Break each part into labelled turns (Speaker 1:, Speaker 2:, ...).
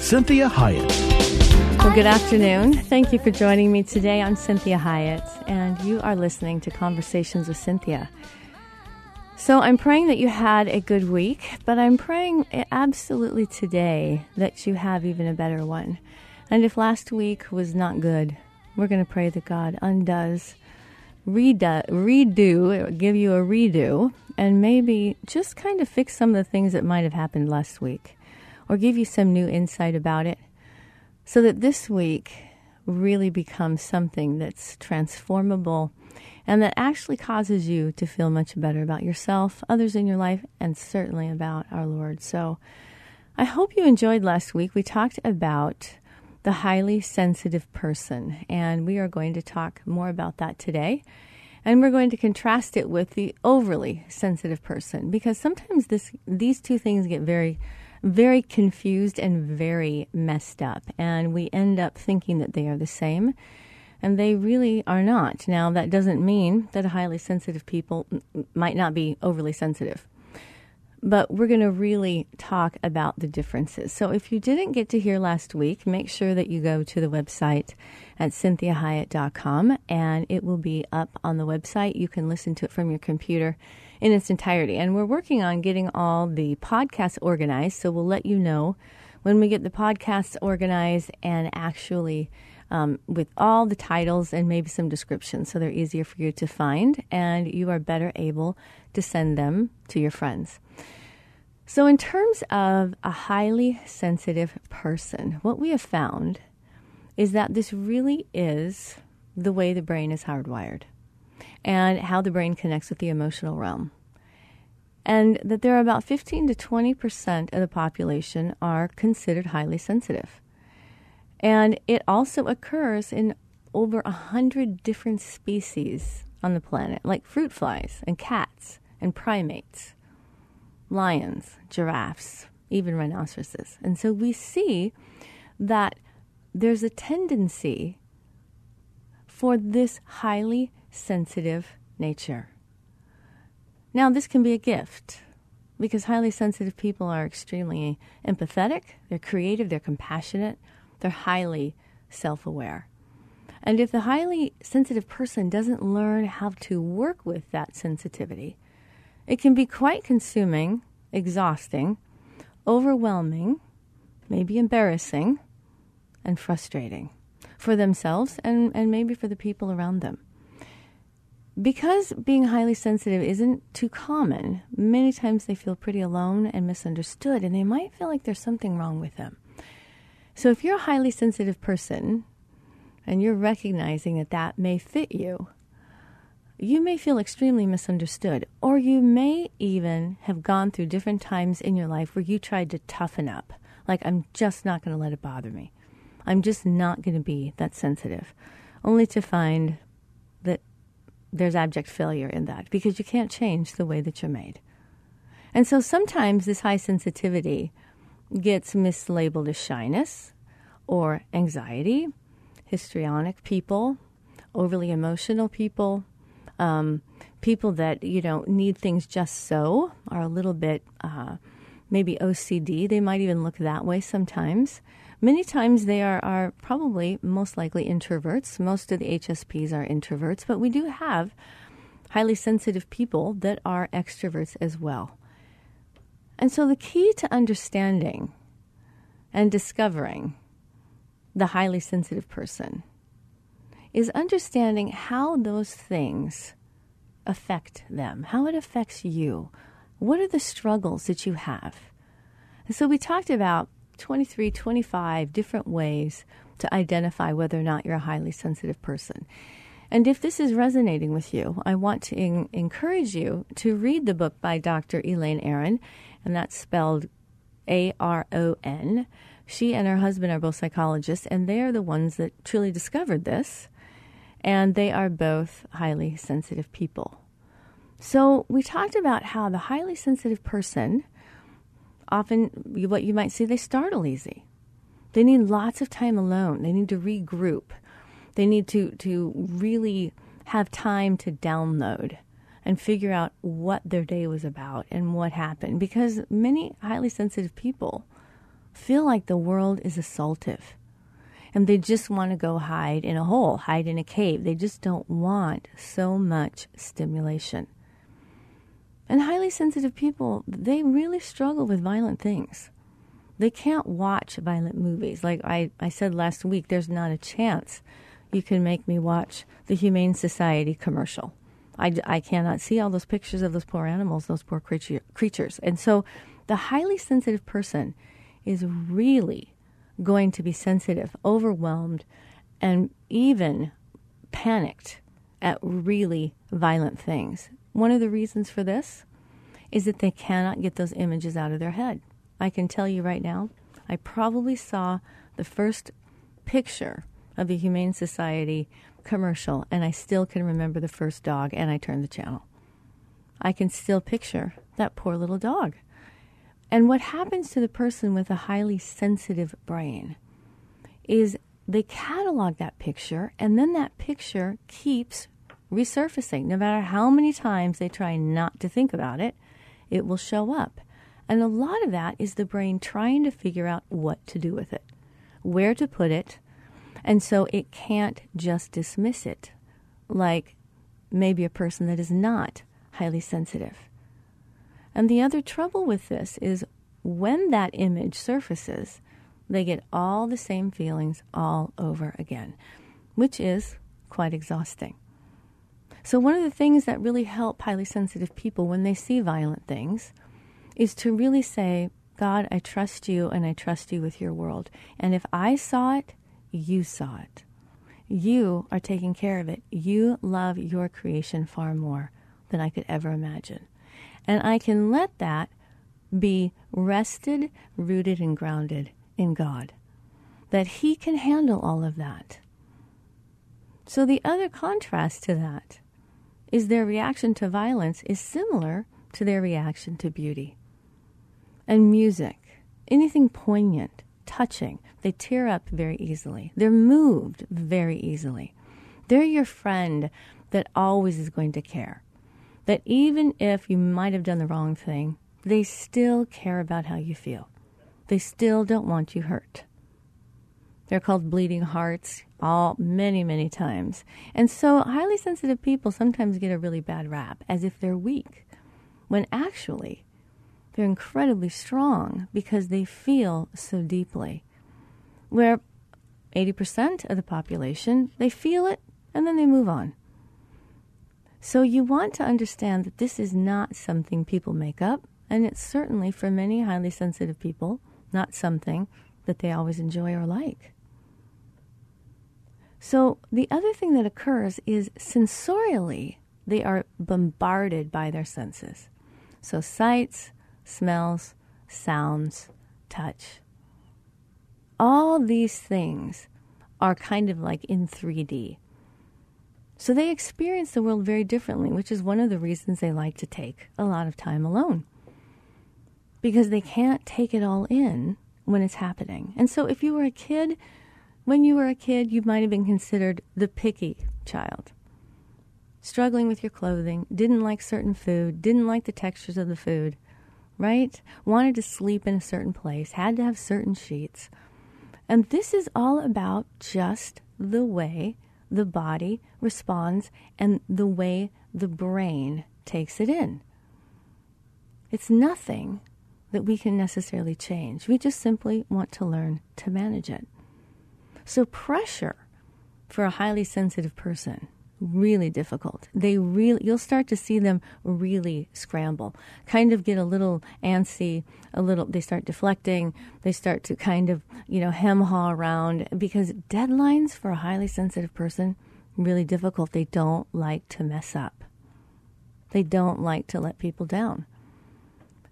Speaker 1: Cinthia Hiett.
Speaker 2: Well, good afternoon. Thank you for joining me today. I'm Cinthia Hiett, and you are listening to Conversations with Cynthia. So, I'm praying that you had a good week, but I'm praying absolutely today that you have even a better one. And if last week was not good, we're going to pray that God undoes, redo, redo, give you a redo, and maybe just kind of fix some of the things that might have happened last week or give you some new insight about it so that this week really becomes something that's transformable and that actually causes you to feel much better about yourself, others in your life, and certainly about our Lord. So I hope you enjoyed last week. We talked about the highly sensitive person, and we are going to talk more about that today. And we're going to contrast it with the overly sensitive person because sometimes this these two things get very very confused and very messed up. And we end up thinking that they are the same, and they really are not. Now, that doesn't mean that highly sensitive people might not be overly sensitive. But we're going to really talk about the differences. So, if you didn't get to hear last week, make sure that you go to the website at cinthiahiett.com and it will be up on the website. You can listen to it from your computer in its entirety. And we're working on getting all the podcasts organized, so we'll let you know when we get the podcasts organized and actually um, with all the titles and maybe some descriptions so they're easier for you to find and you are better able to send them to your friends. So, in terms of a highly sensitive person, what we have found is that this really is the way the brain is hardwired and how the brain connects with the emotional realm. And that there are about 15 to 20 percent of the population are considered highly sensitive. And it also occurs in over a hundred different species on the planet, like fruit flies and cats and primates, lions, giraffes, even rhinoceroses. And so we see that there's a tendency for this highly sensitive nature. Now, this can be a gift because highly sensitive people are extremely empathetic, they're creative, they're compassionate, they're highly self aware. And if the highly sensitive person doesn't learn how to work with that sensitivity, it can be quite consuming, exhausting, overwhelming, maybe embarrassing, and frustrating for themselves and, and maybe for the people around them. Because being highly sensitive isn't too common, many times they feel pretty alone and misunderstood, and they might feel like there's something wrong with them. So, if you're a highly sensitive person and you're recognizing that that may fit you, you may feel extremely misunderstood, or you may even have gone through different times in your life where you tried to toughen up. Like, I'm just not going to let it bother me. I'm just not going to be that sensitive, only to find there's abject failure in that because you can't change the way that you're made. And so sometimes this high sensitivity gets mislabeled as shyness or anxiety, histrionic people, overly emotional people, um, people that you know need things just so are a little bit uh, maybe OCD. They might even look that way sometimes. Many times they are, are probably most likely introverts. Most of the HSPs are introverts, but we do have highly sensitive people that are extroverts as well. And so the key to understanding and discovering the highly sensitive person is understanding how those things affect them, how it affects you. What are the struggles that you have? And so we talked about 23, 25 different ways to identify whether or not you're a highly sensitive person. And if this is resonating with you, I want to in- encourage you to read the book by Dr. Elaine Aron, and that's spelled A R O N. She and her husband are both psychologists, and they are the ones that truly discovered this. And they are both highly sensitive people. So, we talked about how the highly sensitive person often, what you might see, they startle easy. They need lots of time alone. They need to regroup. They need to, to really have time to download and figure out what their day was about and what happened. Because many highly sensitive people feel like the world is assaultive and they just want to go hide in a hole, hide in a cave. They just don't want so much stimulation. And highly sensitive people, they really struggle with violent things. They can't watch violent movies. Like I, I said last week, there's not a chance you can make me watch the Humane Society commercial. I, I cannot see all those pictures of those poor animals, those poor creature, creatures. And so the highly sensitive person is really going to be sensitive, overwhelmed, and even panicked at really violent things. One of the reasons for this is that they cannot get those images out of their head. I can tell you right now, I probably saw the first picture of the Humane Society commercial, and I still can remember the first dog, and I turned the channel. I can still picture that poor little dog. And what happens to the person with a highly sensitive brain is they catalog that picture, and then that picture keeps resurfacing. No matter how many times they try not to think about it, it will show up. And a lot of that is the brain trying to figure out what to do with it, where to put it, and so it can't just dismiss it like maybe a person that is not highly sensitive. And the other trouble with this is when that image surfaces, they get all the same feelings all over again, which is quite exhausting. So, one of the things that really help highly sensitive people when they see violent things is to really say, God, I trust you and I trust you with your world. And if I saw it, you saw it. You are taking care of it. You love your creation far more than I could ever imagine. And I can let that be rested, rooted, and grounded in God. That He can handle all of that. So the other contrast to that is their reaction to violence is similar to their reaction to beauty. And music, anything poignant, touching, they tear up very easily. They're moved very easily. They're your friend that always is going to care. That even if you might have done the wrong thing, they still care about how you feel. They still don't want you hurt. They're called bleeding hearts all many, many times. And so highly sensitive people sometimes get a really bad rap as if they're weak, when actually they're incredibly strong because they feel so deeply. Where 80% of the population, they feel it and then they move on. So you want to understand that this is not something people make up. And it's certainly, for many highly sensitive people, not something that they always enjoy or like. So, the other thing that occurs is sensorially, they are bombarded by their senses. So, sights, smells, sounds, touch. All these things are kind of like in 3D. So, they experience the world very differently, which is one of the reasons they like to take a lot of time alone because they can't take it all in when it's happening. And so, if you were a kid, when you were a kid, you might have been considered the picky child. Struggling with your clothing, didn't like certain food, didn't like the textures of the food, right? Wanted to sleep in a certain place, had to have certain sheets. And this is all about just the way the body responds and the way the brain takes it in. It's nothing that we can necessarily change. We just simply want to learn to manage it. So, pressure for a highly sensitive person really difficult. They really you'll start to see them really scramble. Kind of get a little antsy, a little they start deflecting, they start to kind of, you know, hem haw around because deadlines for a highly sensitive person really difficult. They don't like to mess up. They don't like to let people down.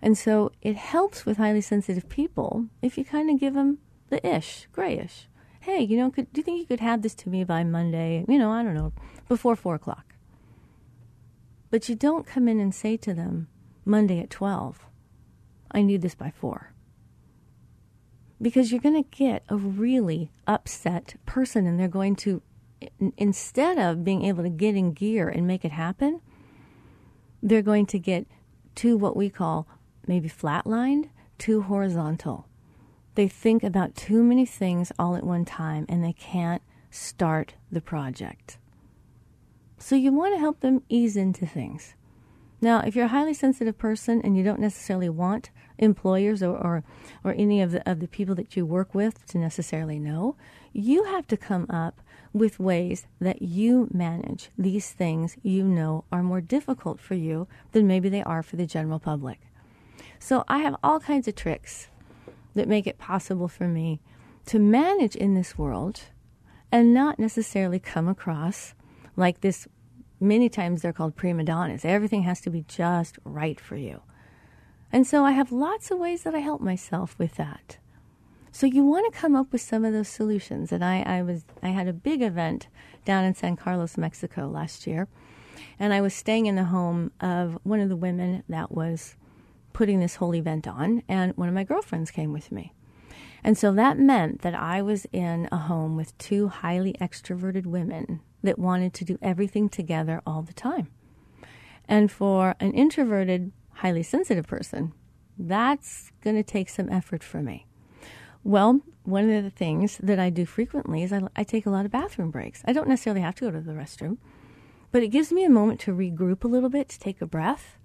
Speaker 2: And so it helps with highly sensitive people if you kind of give them the ish, grayish. Hey, you know, could, do you think you could have this to me by Monday? You know, I don't know, before four o'clock. But you don't come in and say to them, Monday at 12, I need this by four. Because you're going to get a really upset person and they're going to, instead of being able to get in gear and make it happen, they're going to get to what we call maybe flatlined, too horizontal. They think about too many things all at one time and they can't start the project. So you want to help them ease into things. Now, if you're a highly sensitive person and you don't necessarily want employers or, or, or, any of the, of the people that you work with to necessarily know, you have to come up with ways that you manage these things you know are more difficult for you than maybe they are for the general public. So I have all kinds of tricks that make it possible for me to manage in this world and not necessarily come across like this. Many times they're called prima donnas. Everything has to be just right for you. And so I have lots of ways that I help myself with that. So you want to come up with some of those solutions. And I, I was I had a big event down in San Carlos, Mexico last year, and I was staying in the home of one of the women that was putting this whole event on, and one of my girlfriends came with me. And so that meant that I was in a home with two highly extroverted women that wanted to do everything together all the time. And for an introverted, highly sensitive person, that's going to take some effort for me. Well, one of the things that I do frequently is I, I, take a lot of bathroom breaks. I don't necessarily have to go to the restroom, but it gives me a moment to regroup a little bit, to take a breath,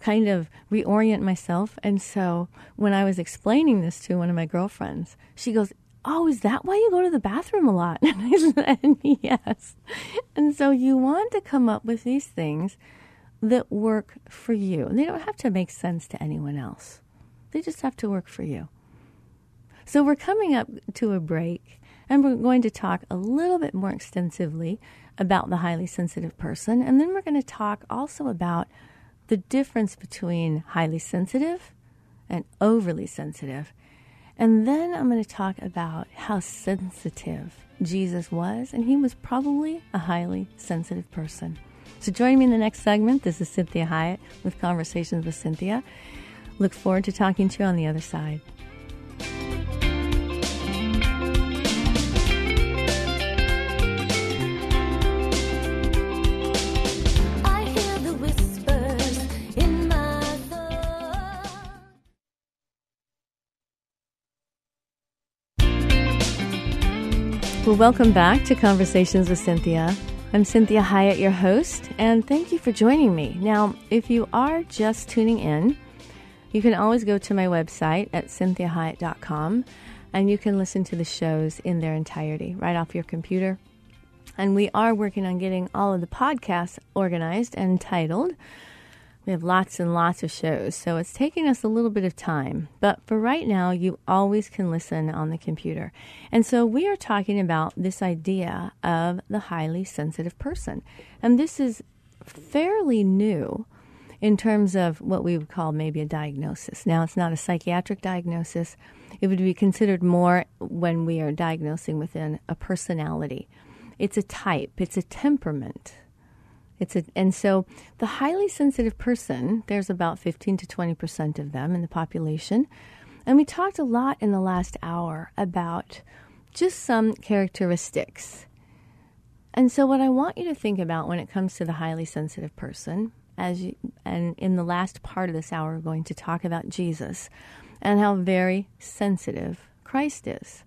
Speaker 2: kind of reorient myself. And so when I was explaining this to one of my girlfriends, she goes, Oh, is that why you go to the bathroom a lot? And I said, Yes. And so you want to come up with these things that work for you. And they don't have to make sense to anyone else, they just have to work for you. So we're coming up to a break, and we're going to talk a little bit more extensively about the highly sensitive person. And then we're going to talk also about the difference between highly sensitive and overly sensitive. And then I'm going to talk about how sensitive Jesus was, and he was probably a highly sensitive person. So join me in the next segment. This is Cinthia Hiett with Conversations with Cynthia. Look forward to talking to you on the other side. Well, welcome back to Conversations with Cynthia. I'm Cinthia Hiett, your host, and thank you for joining me. Now, if you are just tuning in, you can always go to my website at cinthiahiett.com and you can listen to the shows in their entirety right off your computer. And we are working on getting all of the podcasts organized and titled we have lots and lots of shows, so it's taking us a little bit of time. But for right now, you always can listen on the computer. And so we are talking about this idea of the highly sensitive person. And this is fairly new in terms of what we would call maybe a diagnosis. Now, it's not a psychiatric diagnosis, it would be considered more when we are diagnosing within a personality. It's a type, it's a temperament it's a, and so the highly sensitive person, there's about 15 to 20% of them in the population. And we talked a lot in the last hour about just some characteristics. And so what I want you to think about when it comes to the highly sensitive person, as you, and in the last part of this hour, we're going to talk about Jesus and how very sensitive Christ is.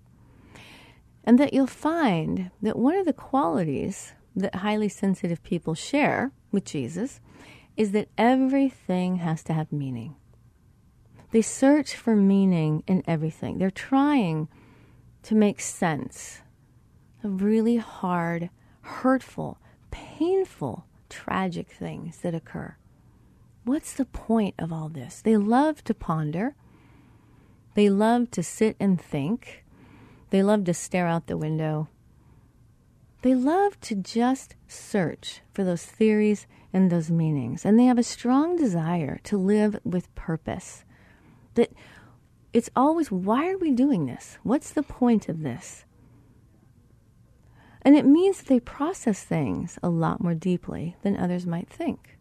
Speaker 2: And that you'll find that one of the qualities that highly sensitive people share with Jesus is that everything has to have meaning. They search for meaning in everything. They're trying to make sense of really hard, hurtful, painful, tragic things that occur. What's the point of all this? They love to ponder. They love to sit and think. They love to stare out the window. They love to just search for those theories and those meanings. And they have a strong desire to live with purpose. That it's always, why are we doing this? What's the point of this? And it means that they process things a lot more deeply than others might think.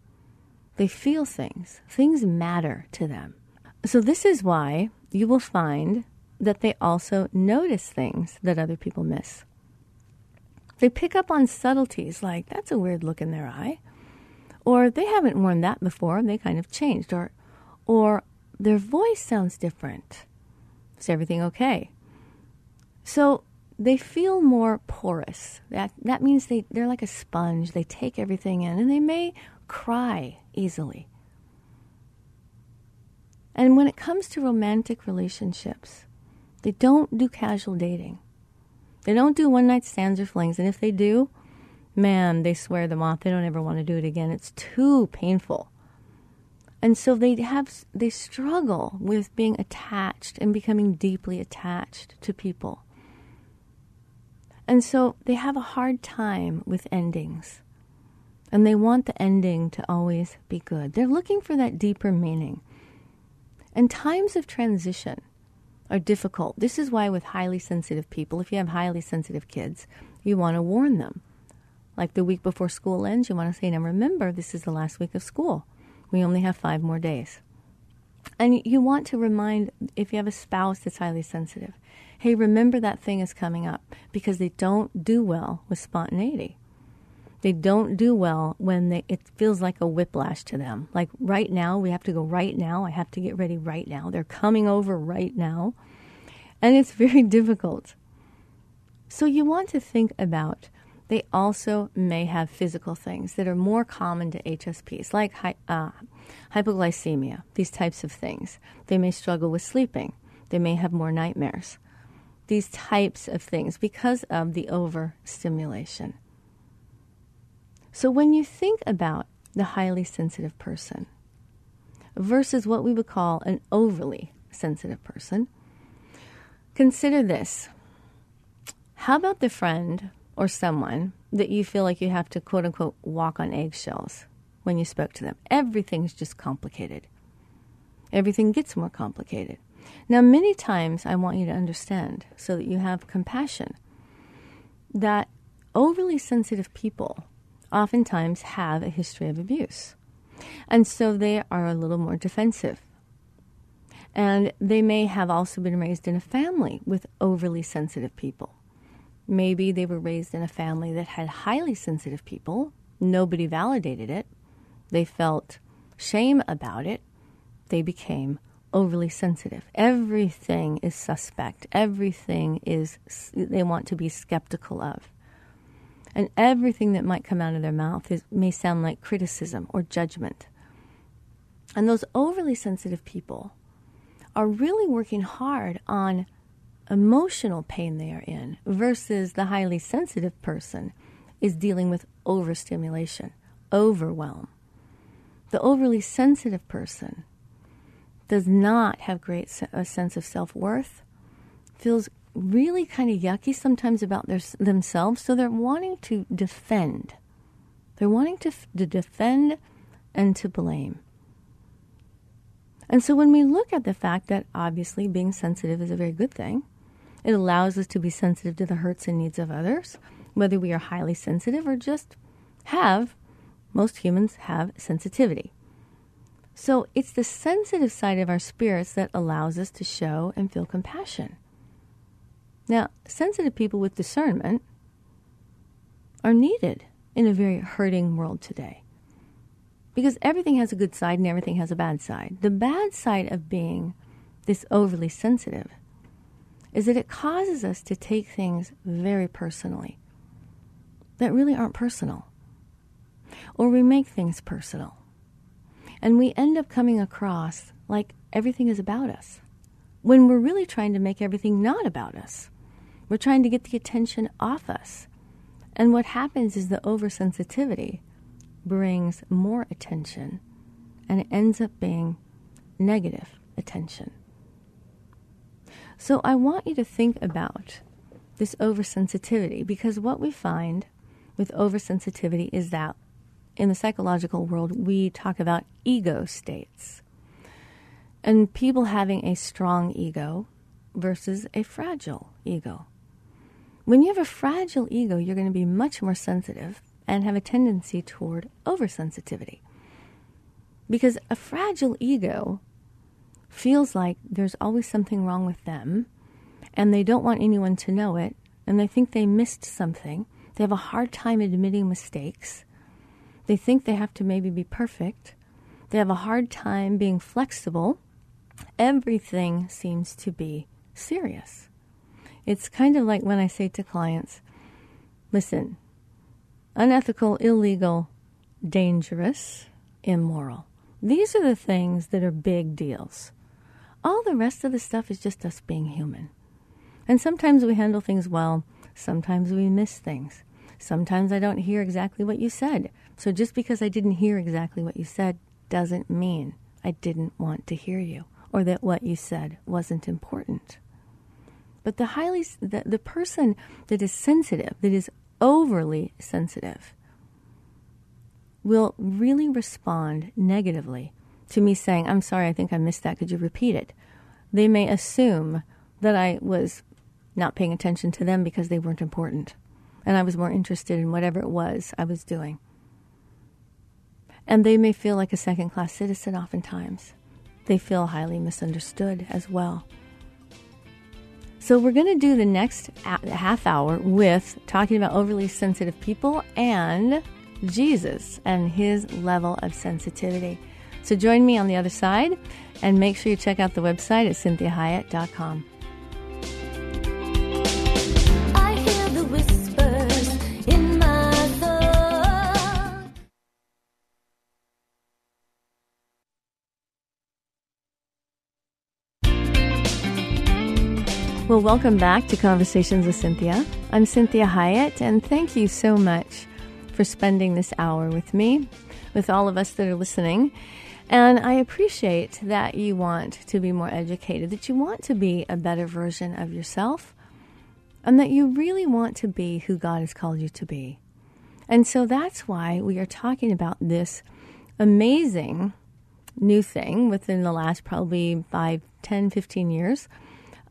Speaker 2: They feel things, things matter to them. So, this is why you will find that they also notice things that other people miss. They pick up on subtleties like, that's a weird look in their eye. Or they haven't worn that before, they kind of changed. Or, or their voice sounds different. Is everything okay? So they feel more porous. That, that means they, they're like a sponge. They take everything in and they may cry easily. And when it comes to romantic relationships, they don't do casual dating. They don't do one night stands or flings, and if they do, man, they swear them off. They don't ever want to do it again. It's too painful. And so they have they struggle with being attached and becoming deeply attached to people. And so they have a hard time with endings. And they want the ending to always be good. They're looking for that deeper meaning. And times of transition are difficult. This is why, with highly sensitive people, if you have highly sensitive kids, you want to warn them. Like the week before school ends, you want to say, now remember, this is the last week of school. We only have five more days. And you want to remind, if you have a spouse that's highly sensitive, hey, remember that thing is coming up because they don't do well with spontaneity. They don't do well when they, it feels like a whiplash to them. Like right now, we have to go right now. I have to get ready right now. They're coming over right now. And it's very difficult. So you want to think about they also may have physical things that are more common to HSPs, like uh, hypoglycemia, these types of things. They may struggle with sleeping. They may have more nightmares. These types of things because of the overstimulation. So when you think about the highly sensitive person versus what we would call an overly sensitive person, consider this. How about the friend or someone that you feel like you have to quote unquote walk on eggshells when you spoke to them? Everything's just complicated. Everything gets more complicated. Now, many times I want you to understand so that you have compassion that overly sensitive people oftentimes have a history of abuse. And so they are a little more defensive. And they may have also been raised in a family with overly sensitive people. Maybe they were raised in a family that had highly sensitive people. Nobody validated it. They felt shame about it. They became overly sensitive. Everything is suspect. Everything is, they want to be skeptical of. And everything that might come out of their mouth is, may sound like criticism or judgment. And those overly sensitive people are really working hard on emotional pain they are in versus the highly sensitive person is dealing with overstimulation, overwhelm. The overly sensitive person does not have great a sense of self-worth, feels really kind of yucky sometimes about their, themselves, so they're wanting to defend. They're wanting to, to defend and to blame. And so when we look at the fact that obviously being sensitive is a very good thing, it allows us to be sensitive to the hurts and needs of others, whether we are highly sensitive or just have, most humans have sensitivity. So it's the sensitive side of our spirits that allows us to show and feel compassion. Now, sensitive people with discernment are needed in a very hurting world today. Because everything has a good side and everything has a bad side. The bad side of being this overly sensitive is that it causes us to take things very personally that really aren't personal. or we make things personal. And we end up coming across like everything is about us when we're really trying to make everything not about us. We're trying to get the attention off us. And what happens is the oversensitivity brings more attention and it ends up being negative attention. So I want you to think about this oversensitivity because what we find with oversensitivity is that in the psychological world, we talk about ego states and people having a strong ego versus a fragile ego. When you have a fragile ego, you're going to be much more sensitive and have a tendency toward oversensitivity. Because a fragile ego feels like there's always something wrong with them and they don't want anyone to know it and they think they missed something. They have a hard time admitting mistakes. They think they have to maybe be perfect. They have a hard time being flexible. Everything seems to be serious. It's kind of like when I say to clients, listen, unethical, illegal, dangerous, immoral. These are the things that are big deals. All the rest of the stuff is just us being human. And sometimes we handle things well, sometimes we miss things. Sometimes I don't hear exactly what you said. So just because I didn't hear exactly what you said doesn't mean I didn't want to hear you or that what you said wasn't important. But the highly the, the person that is sensitive, that is overly sensitive, will really respond negatively to me saying, I'm sorry, I think I missed that. Could you repeat it? They may assume that I was not paying attention to them because they weren't important. And I was more interested in whatever it was I was doing. And they may feel like a second class citizen oftentimes. They feel highly misunderstood as well. So, we're going to do the next half hour with talking about overly sensitive people and Jesus and his level of sensitivity. So, join me on the other side and make sure you check out the website at cinthiahiett.com. Well, welcome back to Conversations with Cynthia. I'm Cinthia Hiett, and thank you so much for spending this hour with me, with all of us that are listening. And I appreciate that you want to be more educated, that you want to be a better version of yourself, and that you really want to be who God has called you to be. And so that's why we are talking about this amazing new thing within the last probably 5, 10, 15 years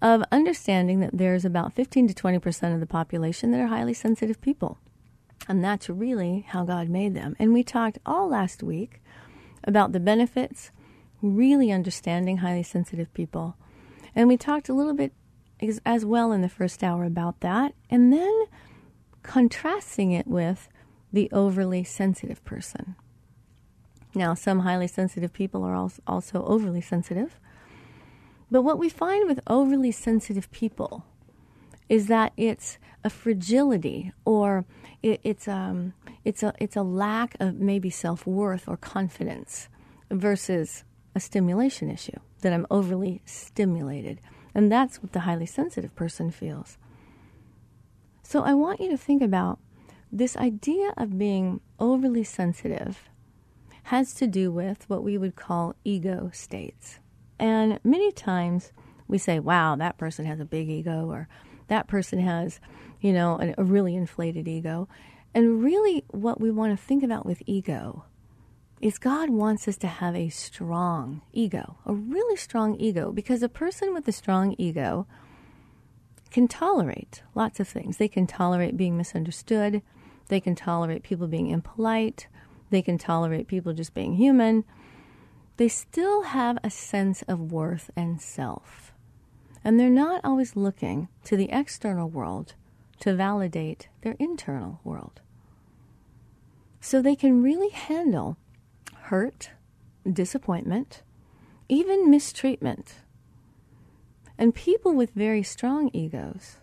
Speaker 2: of understanding that there's about 15 to 20% of the population that are highly sensitive people. And that's really how God made them. And we talked all last week about the benefits, really understanding highly sensitive people. And we talked a little bit as well in the first hour about that. And then contrasting it with the overly sensitive person. Now, some highly sensitive people are also overly sensitive. But what we find with overly sensitive people is that it's a fragility or it, it's, um, it's, a, it's a lack of maybe self worth or confidence versus a stimulation issue, that I'm overly stimulated. And that's what the highly sensitive person feels. So I want you to think about this idea of being overly sensitive has to do with what we would call ego states. And many times we say, wow, that person has a big ego, or that person has, you know, a, really inflated ego. And really, what we want to think about with ego is God wants us to have a strong ego, a really strong ego, because a person with a strong ego can tolerate lots of things. They can tolerate being misunderstood, they can tolerate people being impolite, they can tolerate people just being human they still have a sense of worth and self. And they're not always looking to the external world to validate their internal world. So they can really handle hurt, disappointment, even mistreatment. And people with very strong egos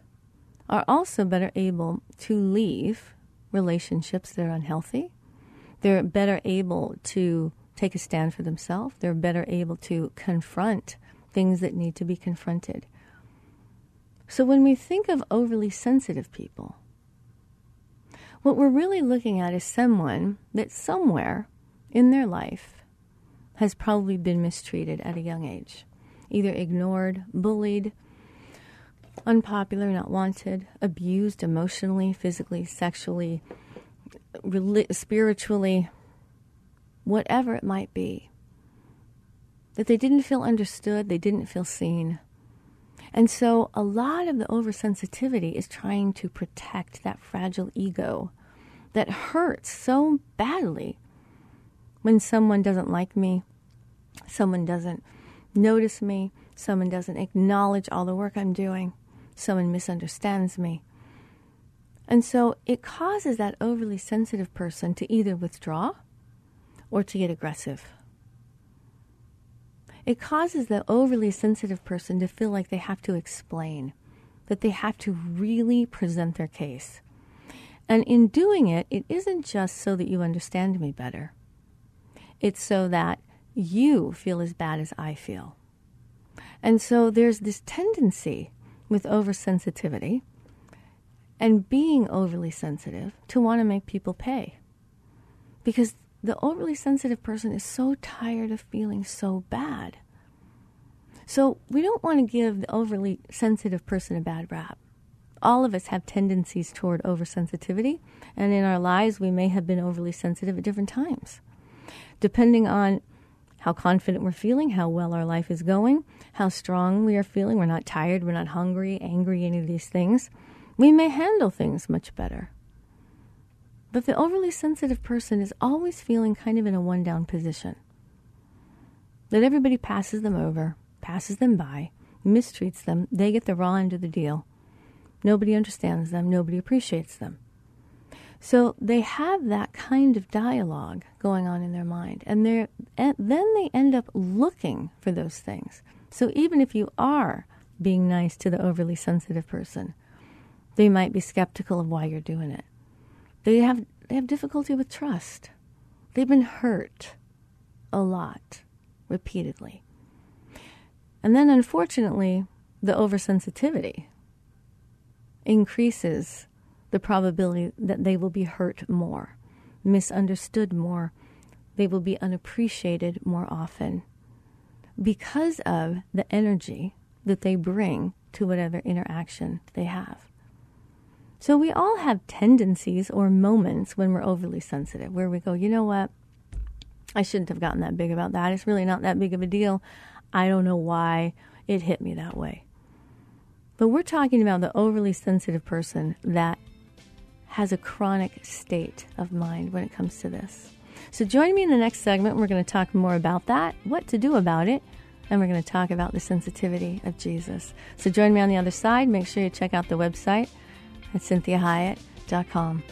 Speaker 2: are also better able to leave relationships that are unhealthy They're better able to take a stand for themselves. They're better able to confront things that need to be confronted. So when we think of overly sensitive people, what we're really looking at is someone that somewhere in their life has probably been mistreated at a young age, either ignored, bullied, unpopular, not wanted, abused emotionally, physically, sexually, spiritually, whatever it might be. That they didn't feel understood, they didn't feel seen. And so a lot of the oversensitivity is trying to protect that fragile ego that hurts so badly when someone doesn't like me, someone doesn't notice me, someone doesn't acknowledge all the work I'm doing, someone misunderstands me. And so it causes that overly sensitive person to either withdraw or to get aggressive. It causes the overly sensitive person to feel like they have to explain, that they have to really present their case. And in doing it, it isn't just so that you understand me better, it's so that you feel as bad as I feel. And so there's this tendency with oversensitivity and being overly sensitive to want to make people pay. Because the overly sensitive person is so tired of feeling so bad. So we don't want to give the overly sensitive person a bad rap. All of us have tendencies toward oversensitivity, and in our lives, we may have been overly sensitive at different times. Depending on how confident we're feeling, how well our life is going, how strong we are feeling, we're not tired, we're not hungry, angry, any of these things we may handle things much better. But the overly sensitive person is always feeling kind of in a one down position. That everybody passes them over, passes them by, mistreats them, they get the raw end of the deal. Nobody understands them, nobody appreciates them. So they have that kind of dialogue going on in their mind, and they're, and then they end up looking for those things. So even if you are being nice to the overly sensitive person, they might be skeptical of why you're doing it. They have they have difficulty with trust. They've been hurt a lot repeatedly. And then unfortunately, the oversensitivity increases the probability that they will be hurt more, misunderstood more, they will be unappreciated more often because of the energy that they bring to whatever interaction they have. So we all have tendencies or moments when we're overly sensitive where we go, you know what? I shouldn't have gotten that big about that. It's really not that big of a deal. I don't know why it hit me that way. But we're talking about the overly sensitive person that has a chronic state of mind when it comes to this. So join me in the next segment. We're going to talk more about that, what to do about it, and we're going to talk about the sensitivity of Jesus. So join me on the other side. Make sure you check out the website at cinthiahiett.com.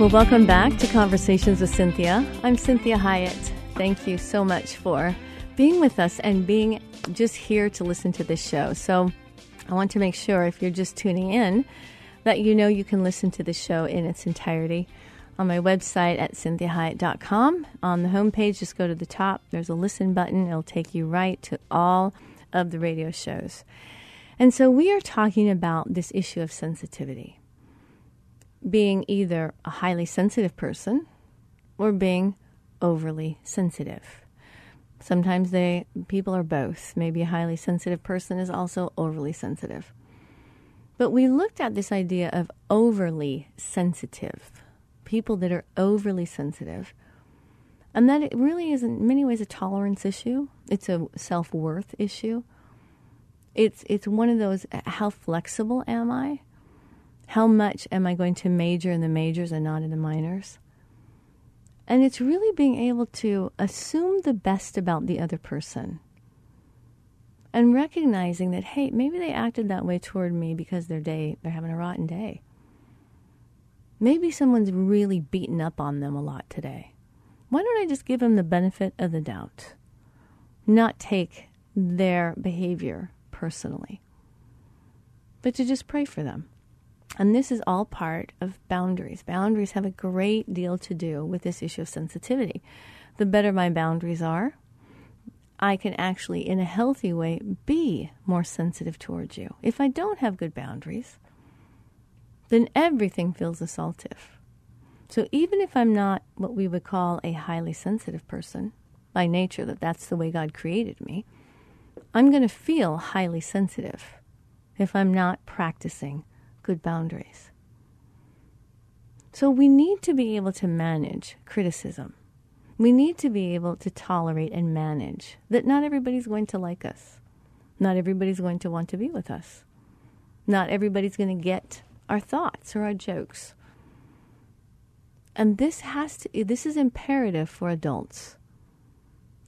Speaker 2: Well, welcome back to Conversations with Cynthia. I'm Cinthia Hiett. Thank you so much for being with us and being just here to listen to this show. So, I want to make sure if you're just tuning in that you know you can listen to the show in its entirety on my website at cinthiahiett.com. On the homepage, just go to the top. There's a listen button. It'll take you right to all of the radio shows. And so we are talking about this issue of sensitivity being either a highly sensitive person or being overly sensitive. Sometimes they people are both. Maybe a highly sensitive person is also overly sensitive. But we looked at this idea of overly sensitive people that are overly sensitive. And that it really is, in many ways, a tolerance issue. It's a self worth issue. It's, it's one of those uh, how flexible am I? How much am I going to major in the majors and not in the minors? And it's really being able to assume the best about the other person and recognizing that, hey, maybe they acted that way toward me because their day, they're having a rotten day. Maybe someone's really beaten up on them a lot today. Why don't I just give them the benefit of the doubt? not take their behavior personally, but to just pray for them. And this is all part of boundaries. Boundaries have a great deal to do with this issue of sensitivity. The better my boundaries are, I can actually, in a healthy way, be more sensitive towards you. If I don't have good boundaries, then everything feels assaultive. So even if I'm not what we would call a highly sensitive person by nature, that that's the way God created me, I'm going to feel highly sensitive if I'm not practicing good boundaries. So we need to be able to manage criticism. We need to be able to tolerate and manage that not everybody's going to like us. Not everybody's going to want to be with us. Not everybody's going to get our thoughts or our jokes. And this has to this is imperative for adults.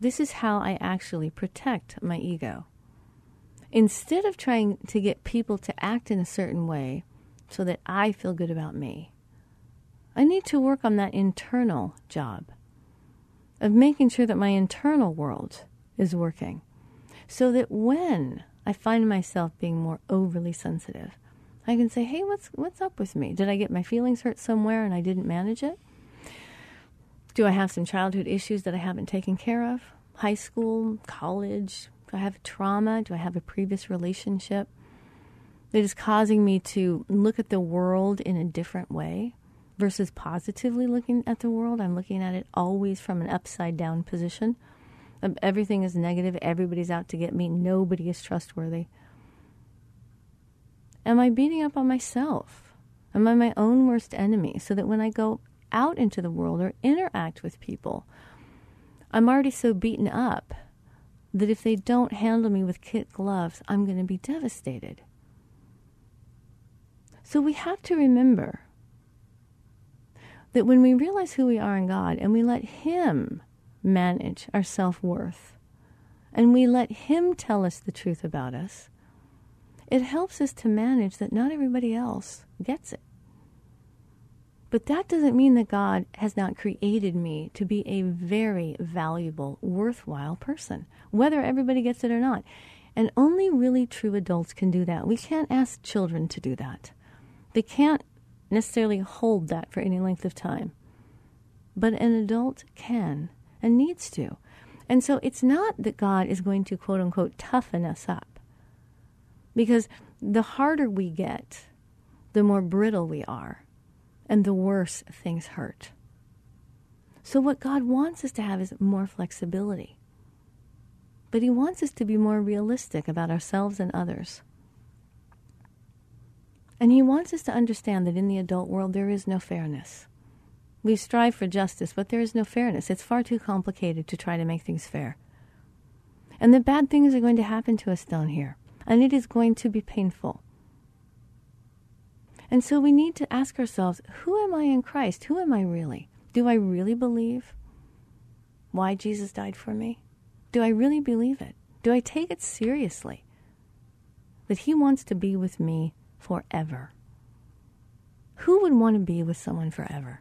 Speaker 2: This is how I actually protect my ego. Instead of trying to get people to act in a certain way so that I feel good about me, I need to work on that internal job of making sure that my internal world is working so that when I find myself being more overly sensitive, I can say, "Hey, what's what's up with me? Did I get my feelings hurt somewhere and I didn't manage it? Do I have some childhood issues that I haven't taken care of? High school, college, do I have trauma? Do I have a previous relationship that is causing me to look at the world in a different way versus positively looking at the world? I'm looking at it always from an upside down position. Um, everything is negative. Everybody's out to get me. Nobody is trustworthy. Am I beating up on myself? Am I my own worst enemy? So that when I go out into the world or interact with people, I'm already so beaten up that if they don't handle me with kit gloves, I'm going to be devastated. So we have to remember that when we realize who we are in God and we let Him manage our self worth and we let Him tell us the truth about us, it helps us to manage that not everybody else gets it. But that doesn't mean that God has not created me to be a very valuable, worthwhile person, whether everybody gets it or not. And only really true adults can do that. We can't ask children to do that. They can't necessarily hold that for any length of time. But an adult can and needs to. And so it's not that God is going to quote unquote toughen us up. Because the harder we get, the more brittle we are and the worse things hurt. So, what God wants us to have is more flexibility. But He wants us to be more realistic about ourselves and others. And He wants us to understand that in the adult world there is no fairness. We strive for justice, but there is no fairness. It's far too complicated to try to make things fair. And the bad things are going to happen to us down here, and it is going to be painful. And so we need to ask ourselves who am I in Christ? Who am I really? Do I really believe why Jesus died for me? Do I really believe it? Do I take it seriously that He wants to be with me forever? Who would want to be with someone forever?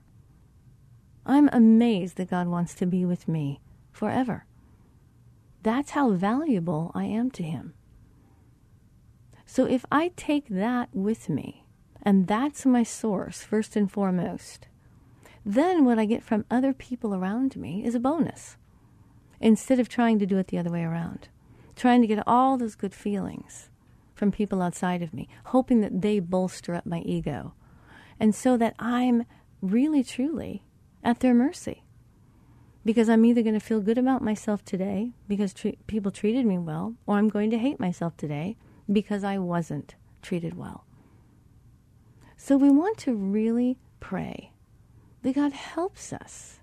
Speaker 2: I'm amazed that God wants to be with me forever. That's how valuable I am to Him. So if I take that with me, and that's my source, first and foremost. Then what I get from other people around me is a bonus instead of trying to do it the other way around. Trying to get all those good feelings from people outside of me, hoping that they bolster up my ego. And so that I'm really, truly at their mercy. Because I'm either going to feel good about myself today because tre- people treated me well, or I'm going to hate myself today because I wasn't treated well. So we want to really pray that God helps us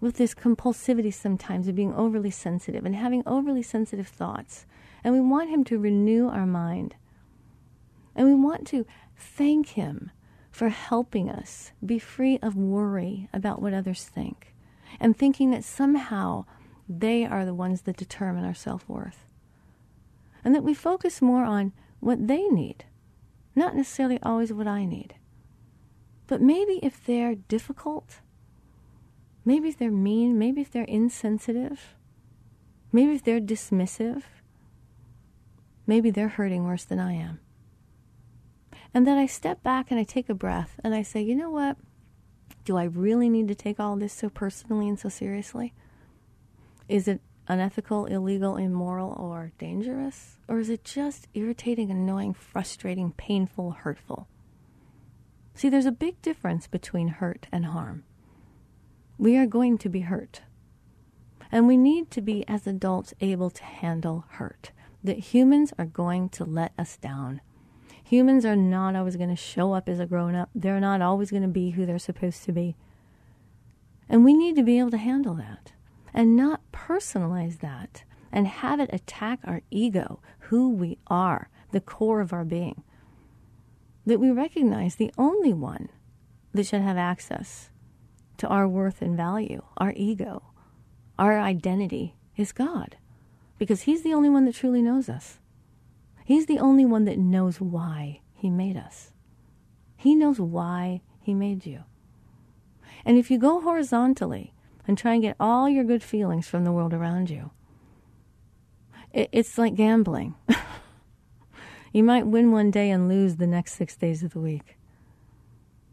Speaker 2: with this compulsivity sometimes of being overly sensitive and having overly sensitive thoughts. And we want Him to renew our mind. And we want to thank Him for helping us be free of worry about what others think and thinking that somehow they are the ones that determine our self worth. And that we focus more on what they need not necessarily always what I need. But maybe if they're difficult, maybe if they're mean, maybe if they're insensitive, maybe if they're dismissive, maybe they're hurting worse than I am. And then I step back and I take a breath and I say, you know what? Do I really need to take all this so personally and so seriously? Is it unethical, illegal, immoral, or dangerous? Or is it just irritating, annoying, frustrating, painful, hurtful? See, there's a big difference between hurt and harm. We are going to be hurt. And we need to be, as adults, able to handle hurt. That humans are going to let us down. Humans are not always going to show up as a grown up, they're not always going to be who they're supposed to be. And we need to be able to handle that and not personalize that and have it attack our ego, who we are, the core of our being. That we recognize the only one that should have access to our worth and value, our ego, our identity, is God. Because He's the only one that truly knows us. He's the only one that knows why He made us. He knows why He made you. And if you go horizontally and try and get all your good feelings from the world around you, it, it's like gambling. you might win one day and lose the next six days of the week.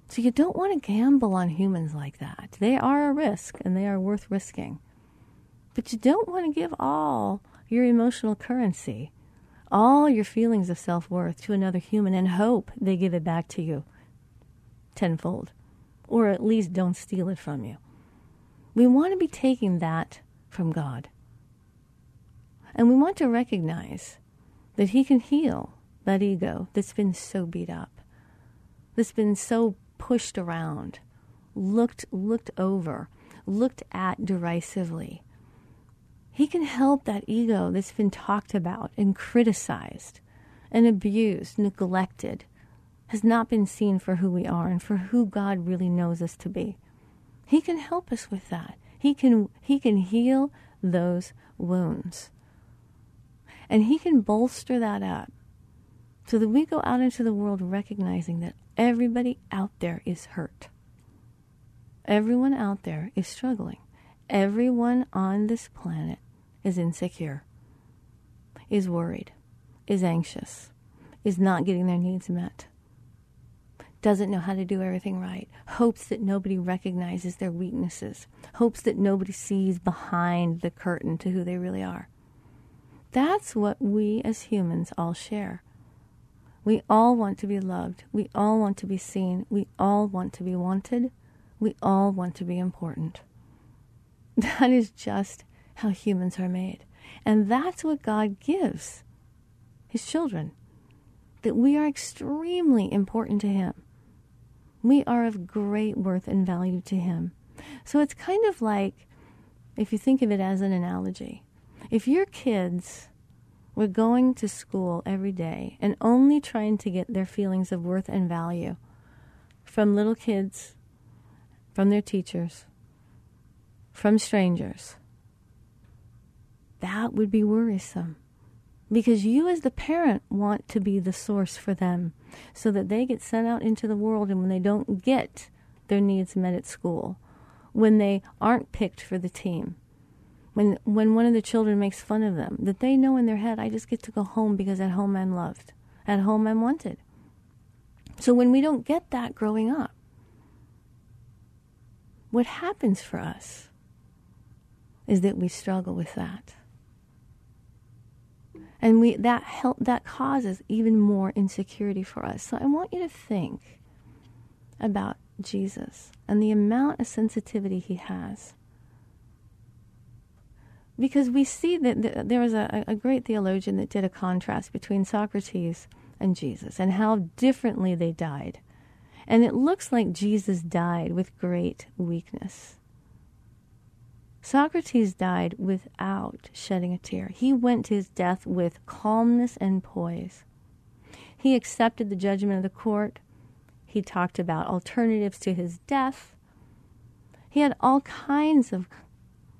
Speaker 2: So you don't want to gamble on humans like that. They are a risk and they are worth risking. But you don't want to give all your emotional currency, all your feelings of self worth to another human and hope they give it back to you tenfold, or at least don't steal it from you. We want to be taking that from God. And we want to recognize that He can heal that ego that's been so beat up, that's been so pushed around, looked looked over, looked at derisively, he can help that ego that's been talked about and criticized and abused, neglected, has not been seen for who we are and for who God really knows us to be. He can help us with that. He can, he can heal those wounds. And He can bolster that up so that we go out into the world recognizing that everybody out there is hurt. Everyone out there is struggling. Everyone on this planet is insecure, is worried, is anxious, is not getting their needs met, doesn't know how to do everything right, hopes that nobody recognizes their weaknesses, hopes that nobody sees behind the curtain to who they really are. That's what we as humans all share. We all want to be loved. We all want to be seen. We all want to be wanted. We all want to be important. That is just how humans are made. And that's what God gives his children that we are extremely important to him. We are of great worth and value to him. So it's kind of like, if you think of it as an analogy, if your kids were going to school every day and only trying to get their feelings of worth and value from little kids, from their teachers, from strangers, that would be worrisome. Because you, as the parent, want to be the source for them so that they get sent out into the world and when they don't get their needs met at school, when they aren't picked for the team, when, when one of the children makes fun of them, that they know in their head, I just get to go home because at home I'm loved, at home I'm wanted. So when we don't get that growing up, what happens for us is that we struggle with that and we that help that causes even more insecurity for us. So i want you to think about jesus and the amount of sensitivity he has. Because we see that there was a, a great theologian that did a contrast between socrates and jesus and how differently they died. And it looks like jesus died with great weakness Socrates died without shedding a tear. He went to his death with calmness and poise. He accepted the judgment of the court. He talked about alternatives to his death. He had all kinds of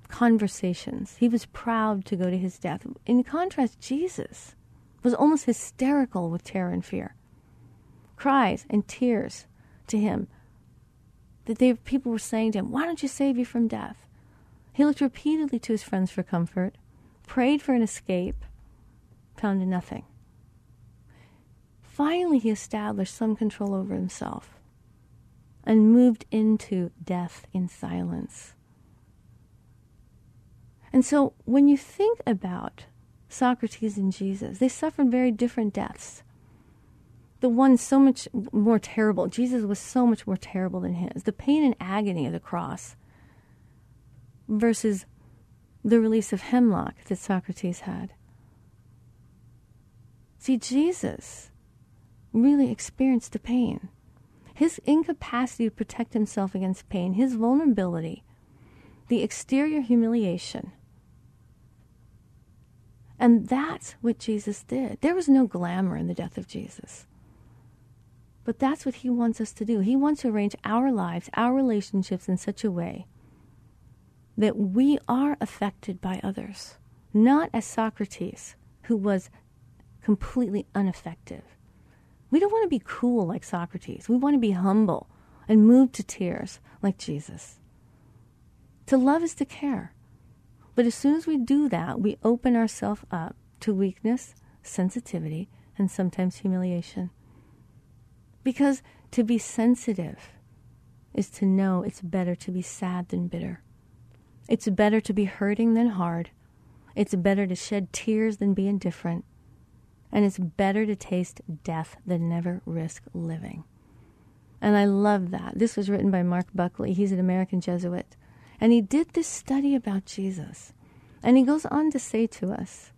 Speaker 2: conversations. He was proud to go to his death. In contrast, Jesus was almost hysterical with terror and fear. Cries and tears to him that they, people were saying to him, Why don't you save you from death? He looked repeatedly to his friends for comfort, prayed for an escape, found nothing. Finally, he established some control over himself and moved into death in silence. And so, when you think about Socrates and Jesus, they suffered very different deaths. The one so much more terrible, Jesus was so much more terrible than his. The pain and agony of the cross versus the release of hemlock that Socrates had. See, Jesus really experienced the pain. His incapacity to protect himself against pain, his vulnerability, the exterior humiliation. And that's what Jesus did. There was no glamour in the death of Jesus. But that's what he wants us to do. He wants to arrange our lives, our relationships in such a way that we are affected by others, not as Socrates, who was completely ineffective. We don't want to be cool like Socrates. We want to be humble and moved to tears like Jesus. To love is to care. But as soon as we do that, we open ourselves up to weakness, sensitivity, and sometimes humiliation. Because to be sensitive is to know it's better to be sad than bitter. It's better to be hurting than hard. It's better to shed tears than be indifferent. And it's better to taste death than never risk living. And I love that. This was written by Mark Buckley. He's an American Jesuit. And he did this study about Jesus. And he goes on to say to us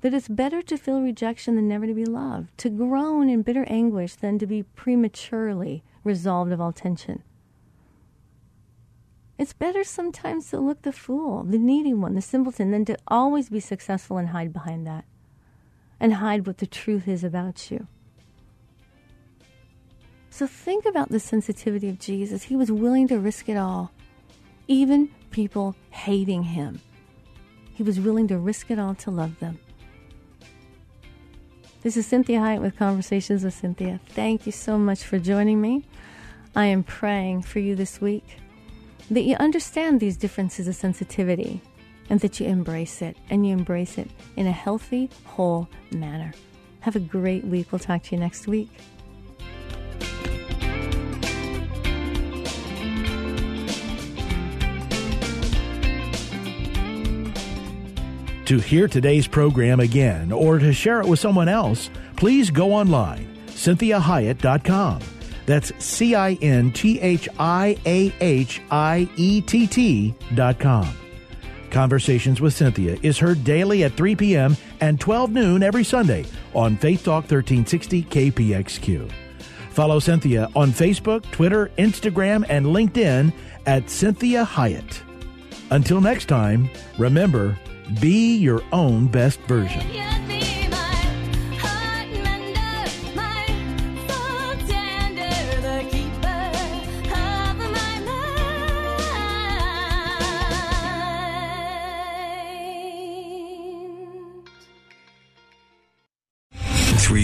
Speaker 2: that it's better to feel rejection than never to be loved, to groan in bitter anguish than to be prematurely resolved of all tension. It's better sometimes to look the fool, the needy one, the simpleton, than to always be successful and hide behind that and hide what the truth is about you. So think about the sensitivity of Jesus. He was willing to risk it all, even people hating him. He was willing to risk it all to love them. This is Cinthia Hiett with Conversations with Cinthia. Thank you so much for joining me. I am praying for you this week that you understand these differences of sensitivity and that you embrace it and you embrace it in a healthy, whole manner. Have a great week. We'll talk to you next week.
Speaker 1: To hear today's program again or to share it with someone else, please go online, cinthiahiett.com. That's C I N T H I A H I E T T dot com. Conversations with Cinthia is heard daily at 3 p.m. and 12 noon every Sunday on Faith Talk 1360 KPXQ. Follow Cinthia on Facebook, Twitter, Instagram, and LinkedIn at Cinthia Hiett. Until next time, remember, be your own best version.